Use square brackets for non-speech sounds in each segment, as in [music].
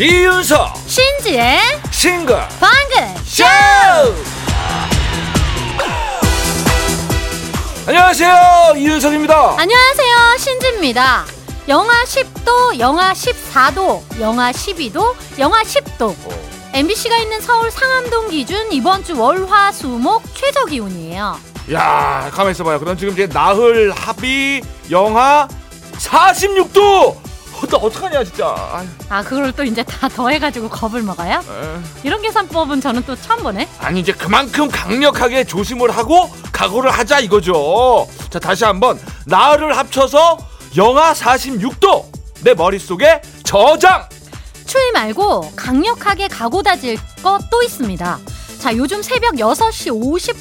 이윤석. 신지의 싱글. 방글 쇼! 안녕하세요. 이윤석입니다. 안녕하세요. 신지입니다. 영하 10도 영하 14도 영하 12도 영하 10도 MBC가 있는 서울 상암동 기준 이번 주 월화 수목 최저 기온이에요. 야 가만 있어봐요. 그럼 지금 이제 나흘 합이 영하 46도! 어, 나 어떡하냐 진짜. 아유, 아 그걸 또 이제 다 더해가지고 겁을 먹어요? 에. 이런 계산법은 저는 또 처음 보네. 아니 이제 그만큼 강력하게 조심을 하고 각오를 하자 이거죠. 자 다시 한번. 나흘을 합쳐서 영하 46도! 내 머릿속에 저장 추위 말고 강력하게 각오 다질 것또 있습니다. 자 요즘 새벽 6시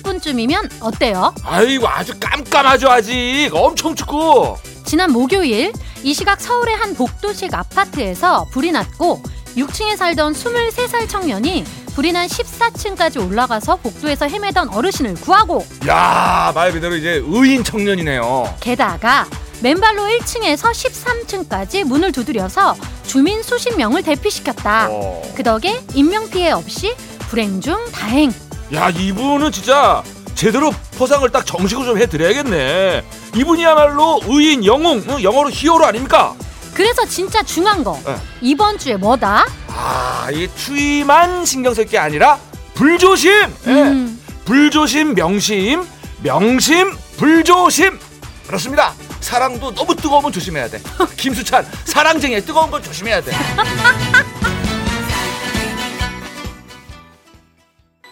50분쯤이면 어때요? 아이고 아주 깜깜하죠 아직. 엄청 춥고. 지난 목요일 이 시각 서울의 한 복도식 아파트에서 불이 났고 6층에 살던 23살 청년이 불이 난 14층까지 올라가서 복도에서 헤매던 어르신을 구하고 야 말 그대로 이제 의인 청년이네요. 게다가 맨발로 1층에서 13층까지 문을 두드려서 주민 수십 명을 대피시켰다. 어. 그 덕에 인명피해 없이 불행 중 다행. 야 이분은 진짜 제대로 포상을 딱 정식으로 좀 해드려야겠네 이분이야말로 의인 영웅 응? 영어로 히어로 아닙니까 그래서 진짜 중요한 거 네. 이번 주에 뭐다? 아 이 추위만 신경 쓸 게 아니라 불조심 예. 음, 불조심 명심 명심 불조심 그렇습니다 사랑도 너무 뜨거우면 조심해야 돼. [laughs] 김수찬 사랑쟁이 뜨거운 건 조심해야 돼 [laughs]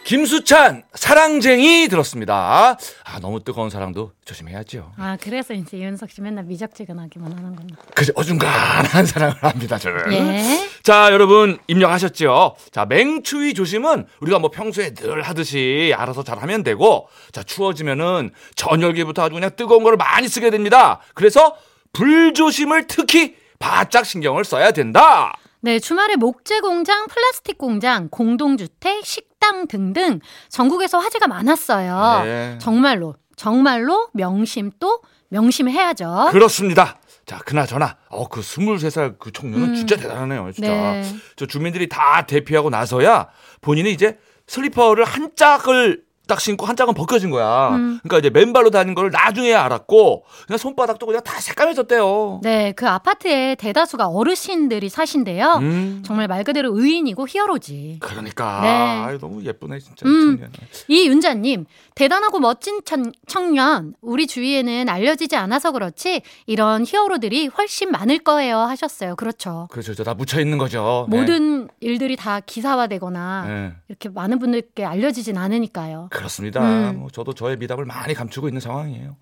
김수찬 사랑쟁이 들었습니다. 아 너무 뜨거운 사랑도 조심해야죠. 아 그래서 이제 이윤석 씨 맨날 미적지근하기만 하는구나. 그저 어중간한 [laughs] 사랑을 합니다 저는. 예. 자 여러분 입력하셨죠? 자 맹추위 조심은 우리가 뭐 평소에 늘 하듯이 알아서 잘 하면 되고 자 추워지면은 전열기부터 아주 그냥 뜨거운 거를 많이 쓰게 됩니다. 그래서 불조심을 특히 바짝 신경을 써야 된다. 네, 주말에 목재 공장, 플라스틱 공장, 공동주택, 식 당 등등 전국에서 화재가 많았어요. 네. 정말로 정말로 명심 또 명심해야죠. 그렇습니다 자 그나저나 어 그 23살 그 청년은 음. 진짜 대단하네요 진짜 네. 저 주민들이 다 대피하고 나서야 본인이 이제 슬리퍼를 한 짝을 딱 신고 한 짝은 벗겨진 거야. 음. 그러니까 이제 맨발로 다니는 걸 나중에 알았고 그냥 손바닥도 그냥 다 새까매졌대요. 네, 그 아파트에 대다수가 어르신들이 사신데요. 음. 정말 말 그대로 의인이고 히어로지. 그러니까 네. 아유, 너무 예쁘네 진짜. 음. 청년. 이 윤자님, 대단하고 멋진 천- 청년, 우리 주위에는 알려지지 않아서 그렇지 이런 히어로들이 훨씬 많을 거예요 하셨어요. 그렇죠. 그렇죠, 저다 묻혀 있는 거죠. 네. 모든 일들이 다 기사화되거나 네. 이렇게 많은 분들께 알려지진 않으니까요. 그렇습니다. 음. 뭐 저도 저의 미담을 많이 감추고 있는 상황이에요.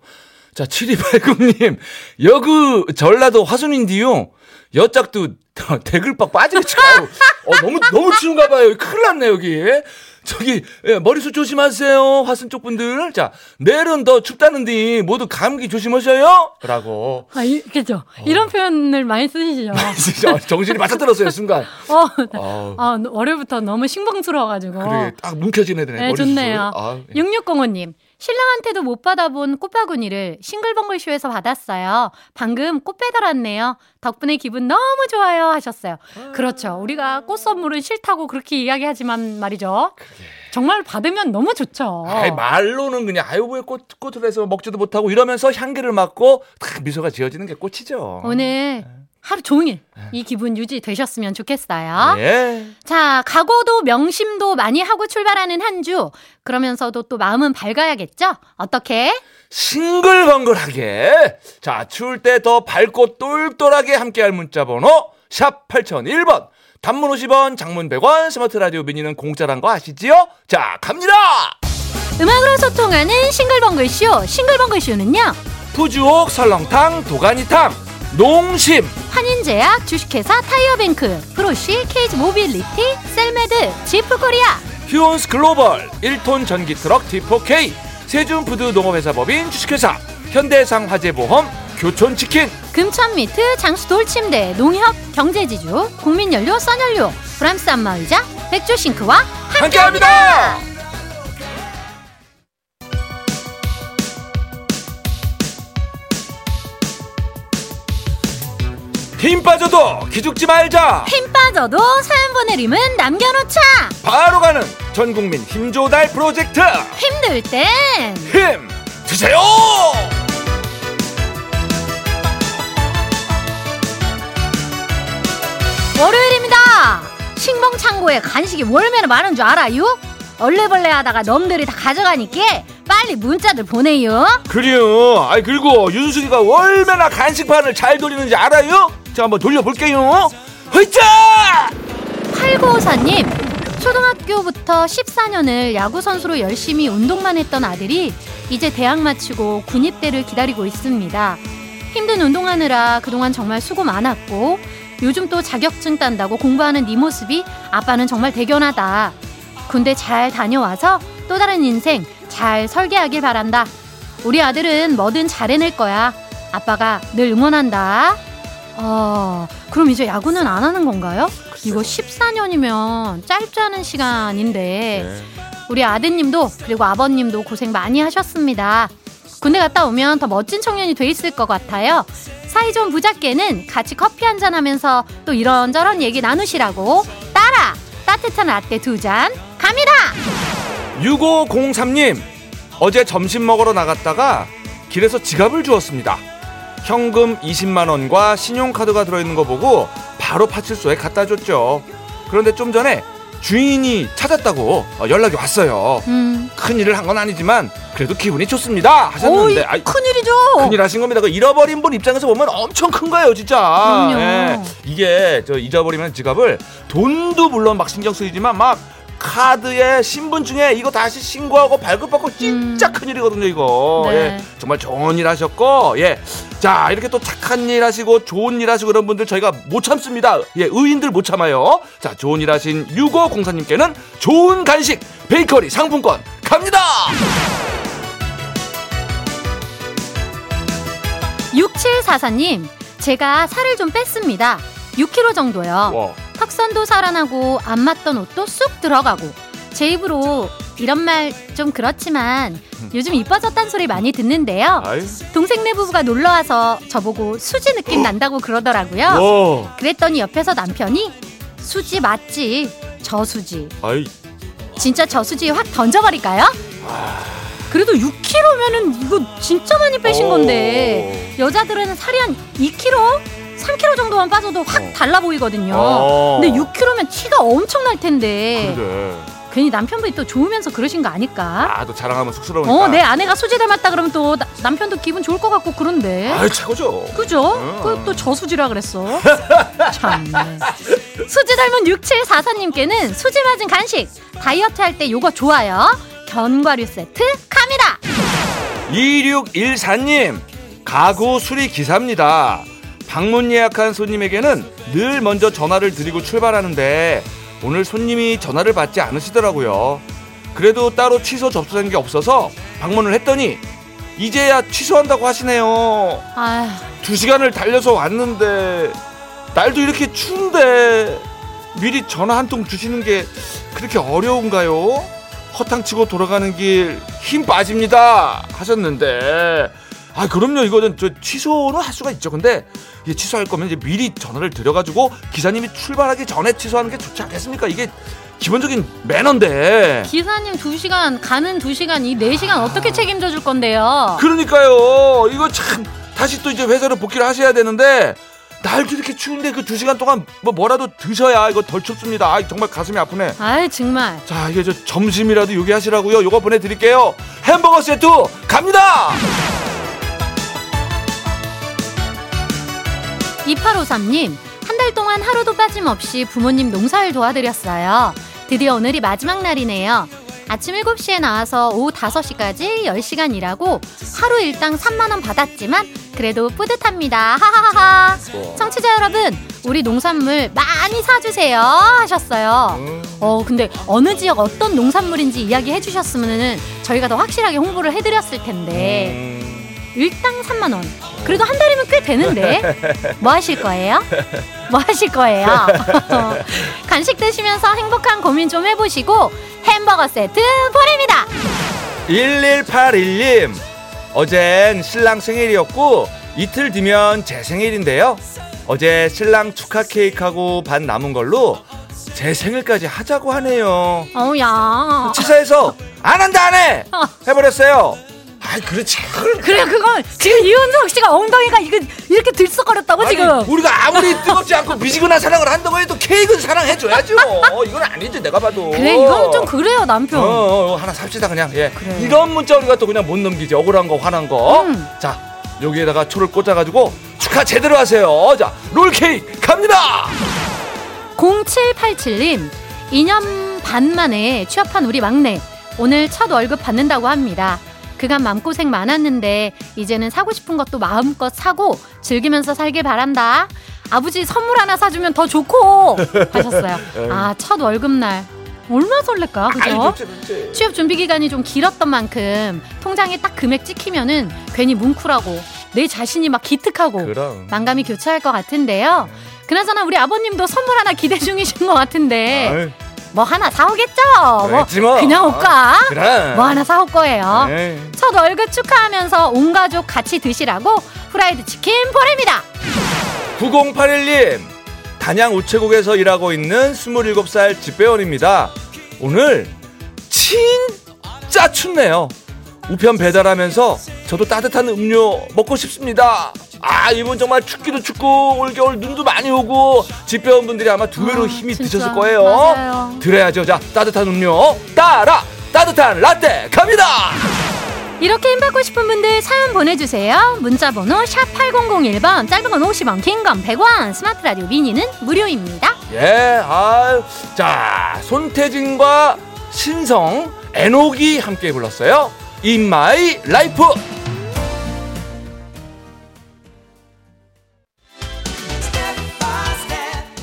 자, 7280님, [laughs] 여그 전라도 화순인디요. 여짝도 대글박 빠지겠지. 아유, 어, 너무, 너무 추운가 봐요. 큰일 났네, 여기. 저기, 예, 머리숱 조심하세요. 화순 쪽 분들. 자, 내일은 더 춥다는데 모두 감기 조심하셔요. 라고. 아, 이, 그죠. 이런 표현을 많이 쓰시죠. 진짜 정신이 바짝 들었어요, 순간. [laughs] 어, 아우, 아, 월요일부터 너무 싱벙스러워 가지고. 그러게 딱 뭉켜지네, 네, 머리숱. 좋네요. 아, 예. 6605님. 신랑한테도 못 받아본 꽃바구니를 싱글벙글 쇼에서 받았어요. 방금 꽃 배달왔네요. 덕분에 기분 너무 좋아요 하셨어요. 그렇죠. 우리가 꽃 선물은 싫다고 그렇게 이야기하지만 말이죠. 정말 받으면 너무 좋죠. 아이, 말로는 그냥 아유 왜 꽃, 꽃을 해서 먹지도 못하고 이러면서 향기를 맡고 딱 미소가 지어지는 게 꽃이죠. 오늘 하루 종일 이 기분 유지되셨으면 좋겠어요. 예. 자, 각오도 명심도 많이 하고 출발하는 한 주. 그러면서도 또 마음은 밝아야겠죠? 어떻게? 싱글벙글하게. 자, 추울 때 더 밝고 똘똘하게 함께할 문자 번호 샵 8001번. 단문 50원, 장문 100원, 스마트 라디오 미니는 공짜란 거 아시지요? 자, 갑니다. 음악으로 소통하는 싱글벙글쇼. 싱글벙글쇼는요. 푸주옥 설렁탕 도가니탕 농심 환인제약, 주식회사 타이어뱅크, 프로시, KG 모빌리티, 셀메드, 지프코리아. 휴온스 글로벌 1톤 전기 트럭 T4K 세준푸드 농업회사 법인 주식회사 현대해상 화재보험 교촌치킨 금천미트, 장수 돌침대, 농협, 경제지주, 국민연료, 썬연료, 브람스 안마의자, 백조싱크와 함께합니다. 함께합니다. 힘 빠져도 기죽지 말자. 힘 빠져도 사연 보내림은 남겨놓자. 바로 가는 전국민 힘조달 프로젝트. 힘들 땐 힘 드세요! 월요일입니다. 식봉 창고에 간식이 얼마나 많은 줄 알아요? 얼레벌레 하다가 놈들이 다 가져가니까 빨리 문자들 보내요. 그래요. 아이 그리고 윤수이가 얼마나 간식판을 잘 돌리는지 알아요? 자 한번 돌려볼게요 흐짜 8954님 초등학교부터 14년을 야구선수로 열심히 운동만 했던 아들이 이제 대학 마치고 군입대를 기다리고 있습니다. 힘든 운동하느라 그동안 정말 수고 많았고 요즘 또 자격증 딴다고 공부하는 네 모습이 아빠는 정말 대견하다. 군대 잘 다녀와서 또 다른 인생 잘 설계하길 바란다. 우리 아들은 뭐든 잘 해낼 거야. 아빠가 늘 응원한다. 어, 그럼 이제 야구는 안 하는 건가요? 이거 14년이면 짧지 않은 시간인데 우리 아드님도 그리고 아버님도 고생 많이 하셨습니다. 군대 갔다 오면 더 멋진 청년이 돼 있을 것 같아요. 사이좋은 부작께는 같이 커피 한 잔 하면서 또 이런저런 얘기 나누시라고 따라 따뜻한 라떼 두 잔 갑니다. 6503님 어제 점심 먹으러 나갔다가 길에서 지갑을 주었습니다 현금 20만 원과 신용카드가 들어있는 거 보고 바로 파출소에 갖다 줬죠 그런데 좀 전에 주인이 찾았다고 어, 연락이 왔어요 음, 큰 일을 한 건 아니지만 그래도 기분이 좋습니다 하셨는데 아이, 큰일이죠. 큰일 하신 겁니다. 그 잃어버린 분 입장에서 보면 엄청 큰 거예요, 진짜. 예. 이게 저 잊어버리면 지갑을 돈도 물론 막 신경 쓰이지만 막 카드에 신분증에 이거 다시 신고하고 발급받고 진짜 큰일이거든요, 이거. 음. 네. 예. 정말 좋은 일 하셨고, 예. 자, 이렇게 또 착한 일 하시고 좋은 일 하시고 그런 분들 저희가 못 참습니다. 예, 의인들 못 참아요. 자, 좋은 일 하신 6504님께는 좋은 간식 베이커리 상품권 갑니다! 6744님, 제가 살을 좀 뺐습니다. 6kg 정도요. 와. 턱선도 살아나고 안 맞던 옷도 쑥 들어가고 제 입으로 이런 말 좀 그렇지만 요즘 이뻐졌단 소리 많이 듣는데요. 동생네 부부가 놀러 와서 저보고 수지 느낌 난다고 그러더라고요. 와. 그랬더니 옆에서 남편이 수지 맞지? 저수지. 진짜 저수지에 확 던져버릴까요? 그래도 6kg면은 이거 진짜 많이 빼신 오. 건데 여자들은 살이 한 2kg, 3kg 정도만 빠져도 확 어. 달라 보이거든요. 어. 근데 6kg면 티가 엄청 날 텐데 그래. 괜히 남편분이 또 좋으면서 그러신 거 아닐까? 아, 또 자랑하면 쑥스러우니까. 어, 내 아내가 수지 닮았다 그러면 또 나- 남편도 기분 좋을 것 같고 그런데. 아이, 최고죠. 그죠? 음. 그또 저수지라 그랬어. [laughs] 참네. 수지 닮은 6744님께는 수지 맞은 간식 다이어트 할 때 요거 좋아요. 견과류 세트 갑니다. 2614님, 가구 수리 기사입니다. 방문 예약한 손님에게는 늘 먼저 전화를 드리고 출발하는데 오늘 손님이 전화를 받지 않으시더라고요. 그래도 따로 취소 접수된 게 없어서 방문을 했더니 이제야 취소한다고 하시네요. 아휴, 두 시간을 달려서 왔는데 날도 이렇게 추운데 미리 전화 한 통 주시는 게 그렇게 어려운가요? 허탕치고 돌아가는 길 힘 빠집니다 하셨는데 아 그럼요 이거는 저 취소는 할 수가 있죠 근데 이게 취소할 거면 이제 미리 전화를 드려가지고 기사님이 출발하기 전에 취소하는 게 좋지 않겠습니까 이게 기본적인 매너인데 기사님 2시간 가는 2시간 이 4시간 어떻게 책임져 줄 건데요? 그러니까요. 이거 참 다시 또 이제 회사로 복귀를 하셔야 되는데 날도 이렇게 추운데 그 두 시간 동안 뭐 뭐라도 드셔야 이거 덜 춥습니다. 아 정말 가슴이 아프네. 아이 정말 자 이게 저 점심이라도 요기 하시라고요. 요거 보내드릴게요. 햄버거 세트 갑니다. 2853님, 한 달 동안 하루도 빠짐없이 부모님 농사를 도와드렸어요. 드디어 오늘이 마지막 날이네요. 아침 7시에 나와서 오후 5시까지 10시간 일하고 하루 일당 3만원 받았지만 그래도 뿌듯합니다. 하하하하. 청취자 여러분, 우리 농산물 많이 사주세요. 하셨어요. 어, 근데 어느 지역 어떤 농산물인지 이야기해 주셨으면 저희가 더 확실하게 홍보를 해드렸을 텐데. 일당 3만 원. 그래도 한 달이면 꽤 되는데. 뭐 하실 거예요? 뭐 하실 거예요? [laughs] 간식 드시면서 행복한 고민 좀 해보시고 햄버거 세트 보냅니다. 1181님 어젠 신랑 생일이었고 이틀 뒤면 제 생일인데요 어제 신랑 축하 케이크하고 반 남은 걸로 제 생일까지 하자고 하네요. 어우, 야. 치사해서 안 한다 안 해. 해버렸어요. 아이 그렇지. 그래, 그건 지금 이윤석 씨가 엉덩이가 이거 이렇게 들썩거렸다고 아니, 지금. 우리가 아무리 뜨겁지 않고 미지근한 사랑을 한다고 해도 케이크는 사랑해줘야죠. [laughs] 이건 아니지 내가 봐도. 그래, 이건 좀 그래요, 남편. 어, 어, 어, 하나 삽시다 그냥. 예. 그래. 이런 문자 우리가 또 그냥 못 넘기지. 억울한 거, 화난 거. 음. 자, 여기에다가 초를 꽂아가지고 축하 제대로 하세요. 자, 롤 케이크 갑니다. 0787님, 2년 반 만에 취업한 우리 막내. 오늘 첫 월급 받는다고 합니다. 그간 마음고생 많았는데, 이제는 사고 싶은 것도 마음껏 사고 즐기면서 살길 바란다. 아버지 선물 하나 사주면 더 좋고! 하셨어요. [laughs] 아, 첫 월급날. 얼마나 설렐까, 아이, 그죠? 좋지, 좋지. 취업 준비 기간이 좀 길었던 만큼 통장에 딱 금액 찍히면은 괜히 뭉클하고 내 자신이 막 기특하고 그럼. 만감이 교차할 것 같은데요. 그나저나 우리 아버님도 선물 하나 기대 중이신 것 같은데 아이, 뭐 하나 사오겠죠. 뭐 뭐. 그냥 올까? 그래. 뭐 하나 사올 거예요. 에이. 첫 월급 축하하면서 온 가족 같이 드시라고 프라이드 치킨 보냅니다. 9081님 단양 우체국에서 일하고 있는 27살 집배원입니다 오늘 진짜 춥네요 우편 배달하면서 저도 따뜻한 음료 먹고 싶습니다 아 이번 정말 춥기도 춥고 올겨울 눈도 많이 오고 집배원 분들이 아마 두 배로 아, 힘이 진짜. 드셨을 거예요 맞아요. 드려야죠 자 따뜻한 음료 따라 따뜻한 라떼 갑니다 이렇게 힘받고 싶은 분들 사연 보내주세요. 문자번호 샵 8001번, 짧은 건 50원, 긴 건 100원, 스마트 라디오 미니는 무료입니다. 예, 아, 자, 손태진과 신성, 애녹이 함께 불렀어요. In My Life.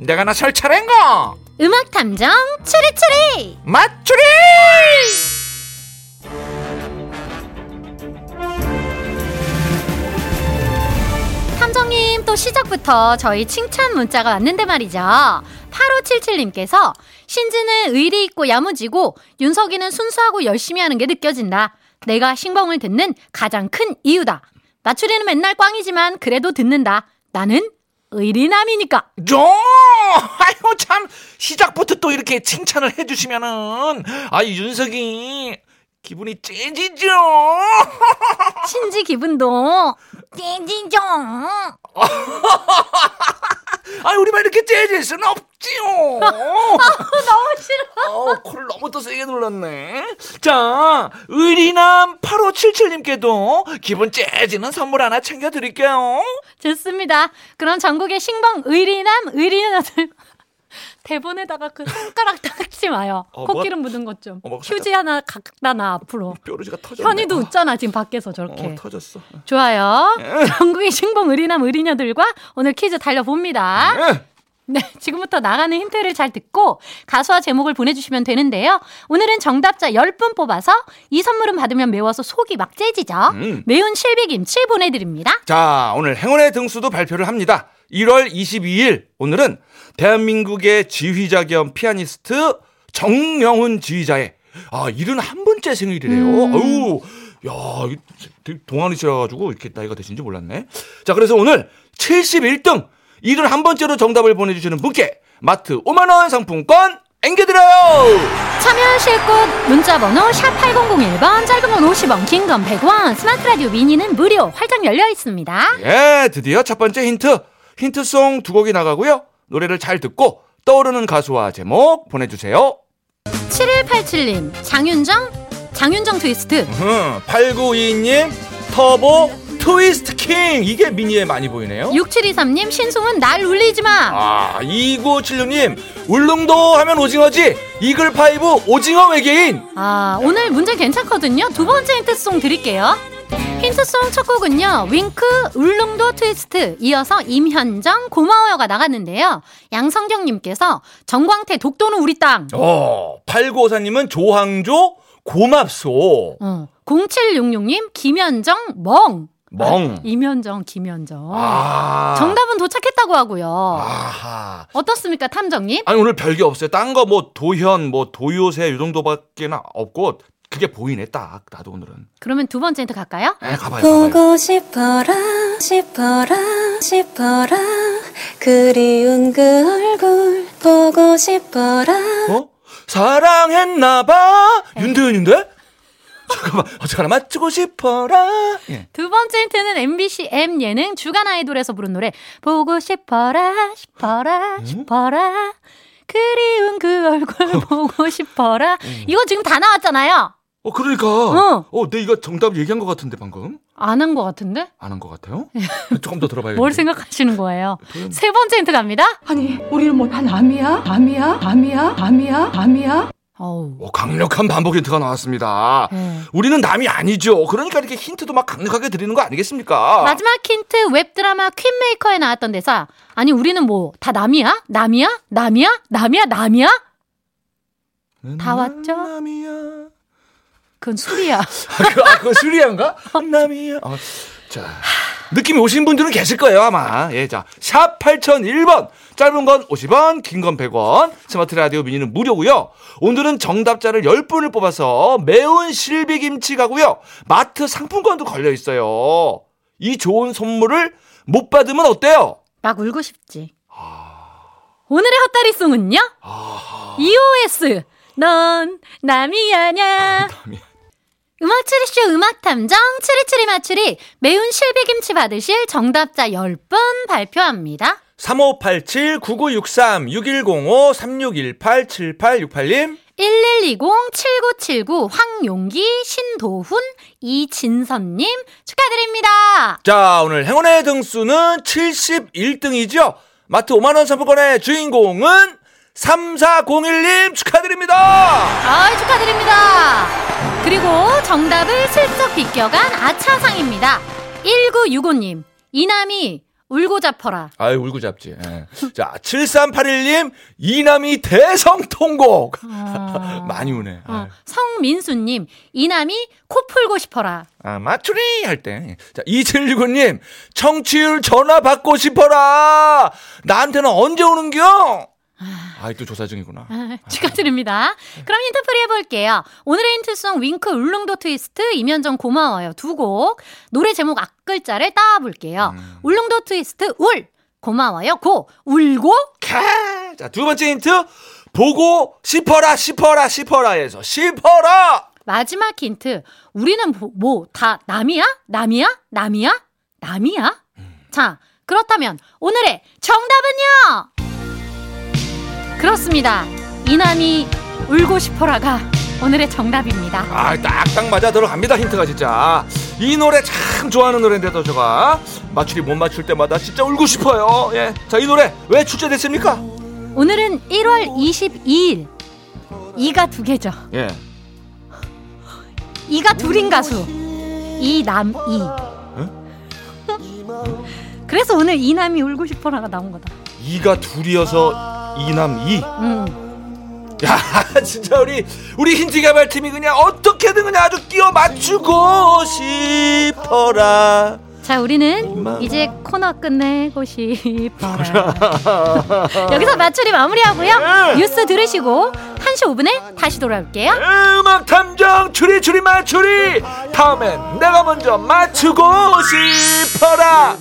내가 나 설 차례인가? 음악 탐정 추리추리. 맞추리! 탐정님 또 시작부터 저희 칭찬 문자가 왔는데 말이죠. 8577님께서 신지는 의리 있고 야무지고 윤석이는 순수하고 열심히 하는 게 느껴진다. 내가 신봉을 듣는 가장 큰 이유다. 맞추리는 맨날 꽝이지만 그래도 듣는다. 나는 의리남이니까. 저 아유 참 시작부터 또 이렇게 칭찬을 해주시면은 아 윤석이 기분이 째지죠. 신지 기분도 띵띵정. 아 우리만 이렇게 째질 수는 없 지요. [laughs] 너무 싫어. 어, 코를 너무 또 세게 눌렀네. 자, 의리남 8577님께도 기분 째지는 선물 하나 챙겨드릴게요. 좋습니다. 그럼 전국의 신봉 의리남 의리녀들 [laughs] 대본에다가 그 손가락 [laughs] 닦지 마요. 어, 뭐? 코끼름 묻은 것 좀. 어, 뭐 휴지 하나 갖다 놔 앞으로. 뾰루지가 터졌네. 현이도 어, 웃잖아 지금 밖에서 저렇게. 어, 터졌어. 좋아요. 전국의 신봉 의리남 의리녀들과 오늘 퀴즈 달려봅니다. 예. 네, 지금부터 나가는 힌트를 잘 듣고 가수와 제목을 보내주시면 되는데요. 오늘은 정답자 10분 뽑아서 이 선물은 받으면 매워서 속이 막 째지죠. 음. 매운 실비김치 보내드립니다. 자, 오늘 행운의 등수도 발표를 합니다. 1월 22일 오늘은 대한민국의 지휘자 겸 피아니스트 정명훈 지휘자의 아, 71번째 생일이래요. 음. 아유. 야, 이거 되게 동안이시라 가지고 이렇게 나이가 되신지 몰랐네. 자, 그래서 오늘 71등 71번째로 정답을 보내 주시는 분께 마트 5만 원 상품권 앵겨드려요. 참여하실 곳 문자번호 샵 8001번 짧은 건 50원 긴 건 100원 스마트 라디오 미니는 무료 활짝 열려 있습니다. 예, 드디어 첫 번째 힌트. 힌트송 두 곡이 나가고요. 노래를 잘 듣고 떠오르는 가수와 제목 보내주세요. 7187님 장윤정 장윤정 트위스트 8922님 터보 트위스트 킹 이게 미니에 많이 보이네요. 6723님 신승훈 날 울리지 마 아 2976님 울릉도 하면 오징어지 이글파이브 오징어 외계인 아, 오늘 문제 괜찮거든요. 두 번째 힌트송 드릴게요. 힌트 힌트송 첫 곡은요. 윙크 울릉도 트위스트 이어서 임현정 고마워요가 나갔는데요. 양성경님께서 정광태 독도는 우리 땅. 어, 8954님은 조항조 고맙소. 어, 0766님 김현정 멍. 멍. 아, 임현정 김현정. 아. 정답은 도착했다고 하고요. 아하. 어떻습니까 탐정님? 아니 오늘 별게 없어요. 딴 거 뭐 도현, 뭐 도요새 요 정도밖에 없고 그게 보이네 딱 나도 오늘은. 그러면 두 번째 힌트 갈까요? 에 가봐요. 가봐요. 보고 싶어라 싶어라 싶어라 그리운 그 얼굴 보고 싶어라 어? 사랑했나봐 윤도현인데? 잠깐만, 어, 잠깐만 맞추고 싶어라. 예. 두 번째 힌트는 MBC M 예능 주간 아이돌에서 부른 노래 보고 싶어라 싶어라 싶어라 그리운 그 얼굴 [laughs] 보고 싶어라 이거 지금 다 나왔잖아요 어 그러니까. 어. 어, 내 이거 정답 얘기한 것 같은데 방금 안 한 것 같은데 안 한 것 같아요? [laughs] 조금 더 들어봐야겠네. 뭘 생각하시는 거예요 세 번째 힌트 갑니다 아니 우리는 뭐다 남이야? 남이야? 남이야? 남이야? 남이야? 어, 강력한 반복 힌트가 나왔습니다. 네. 우리는 남이 아니죠. 그러니까 이렇게 힌트도 막 강력하게 드리는 거 아니겠습니까? 마지막 힌트 웹드라마 퀸메이커에 나왔던 대사 아니 우리는 뭐 다 남이야 남이야 남이야 남이야 남이야 다 왔죠? 남이야. 그건 술이야 [laughs] 아, 그, 아, 그 수리한가? 남이야. 어, 자, 느낌이 오신 분들은 계실 거예요, 아마. 예, 자, 샵 8001번. 짧은 건 50원, 긴 건 100원. 스마트 라디오 미니는 무료고요. 오늘은 정답자를 10분을 뽑아서 매운 실비김치 가고요. 마트 상품권도 걸려 있어요. 이 좋은 선물을 못 받으면 어때요? 막 울고 싶지. 오늘의 헛다리송은요? EOS. 넌 남이 아냐. [laughs] 음악 추리쇼 음악 탐정 추리추리 맞추리 매운 실비김치 받으실 정답자 10분 발표합니다. 3587-9963-6105-3618-7868님. 1120-7979 황용기, 신도훈, 이진선님 축하드립니다. 자, 오늘 행운의 등수는 71등이죠. 마트 5만원 상품권의 주인공은 3401님 축하드립니다. 아 축하드립니다. 그리고 정답을 슬쩍 비껴간 아차상입니다. 1965님, 이남이 울고 잡혀라. 아유, 울고 잡지. 예. 자, 7381님, 이남이 대성통곡. 아. [laughs] 많이 우네. 어. 성민수님, 이남이 코 풀고 싶어라. 아, 맞추리! 할 때. 자, 2765님, 청취율 전화 받고 싶어라! 나한테는 언제 오는겨? 아, 또 조사 중이구나. 아, 축하드립니다. 그럼 힌트 풀이 해볼게요. 오늘의 힌트송 윙크 울릉도 트위스트 임현정 고마워요. 두 곡. 노래 제목 앞글자를 따볼게요. 울릉도 트위스트 울. 고마워요. 고. 울고. 캬! 자, 두 번째 힌트. 보고 싶어라, 싶어라, 싶어라에서 싶어라! 마지막 힌트. 우리는 뭐 다 남이야? 남이야? 남이야? 남이야? 자 그렇다면 오늘의 정답은요 그렇습니다 이남이 울고 싶어라가 오늘의 정답입니다 아, 딱딱 맞아 들어갑니다, 힌트가 진짜. 이 노래 참 좋아하는 노래인데도 제가 맞추리 못 맞출 때마다 진짜 울고 싶어요. 예. 자, 이 노래 왜 출제됐습니까? 오늘은 1월 22일 이가 두 개죠 예. 이가 둘인 가수 이남이 [laughs] 그래서 오늘 이남이 울고 싶어라가 나온 거다 이가 둘이어서 이남 이. 음. [laughs] 야, 진짜 우리 우리 힌트 개발팀이 그냥 어떻게든 그냥 아주 끼워 맞추고 싶어라. 자, 우리는 이제 코너 끝내고 싶어라. [laughs] 여기서 맞추리 마무리하고요. 뉴스 들으시고 1시 5분에 다시 돌아올게요. 음악 탐정 추리 추리 맞추리. 다음엔 내가 먼저 맞추고 싶어라.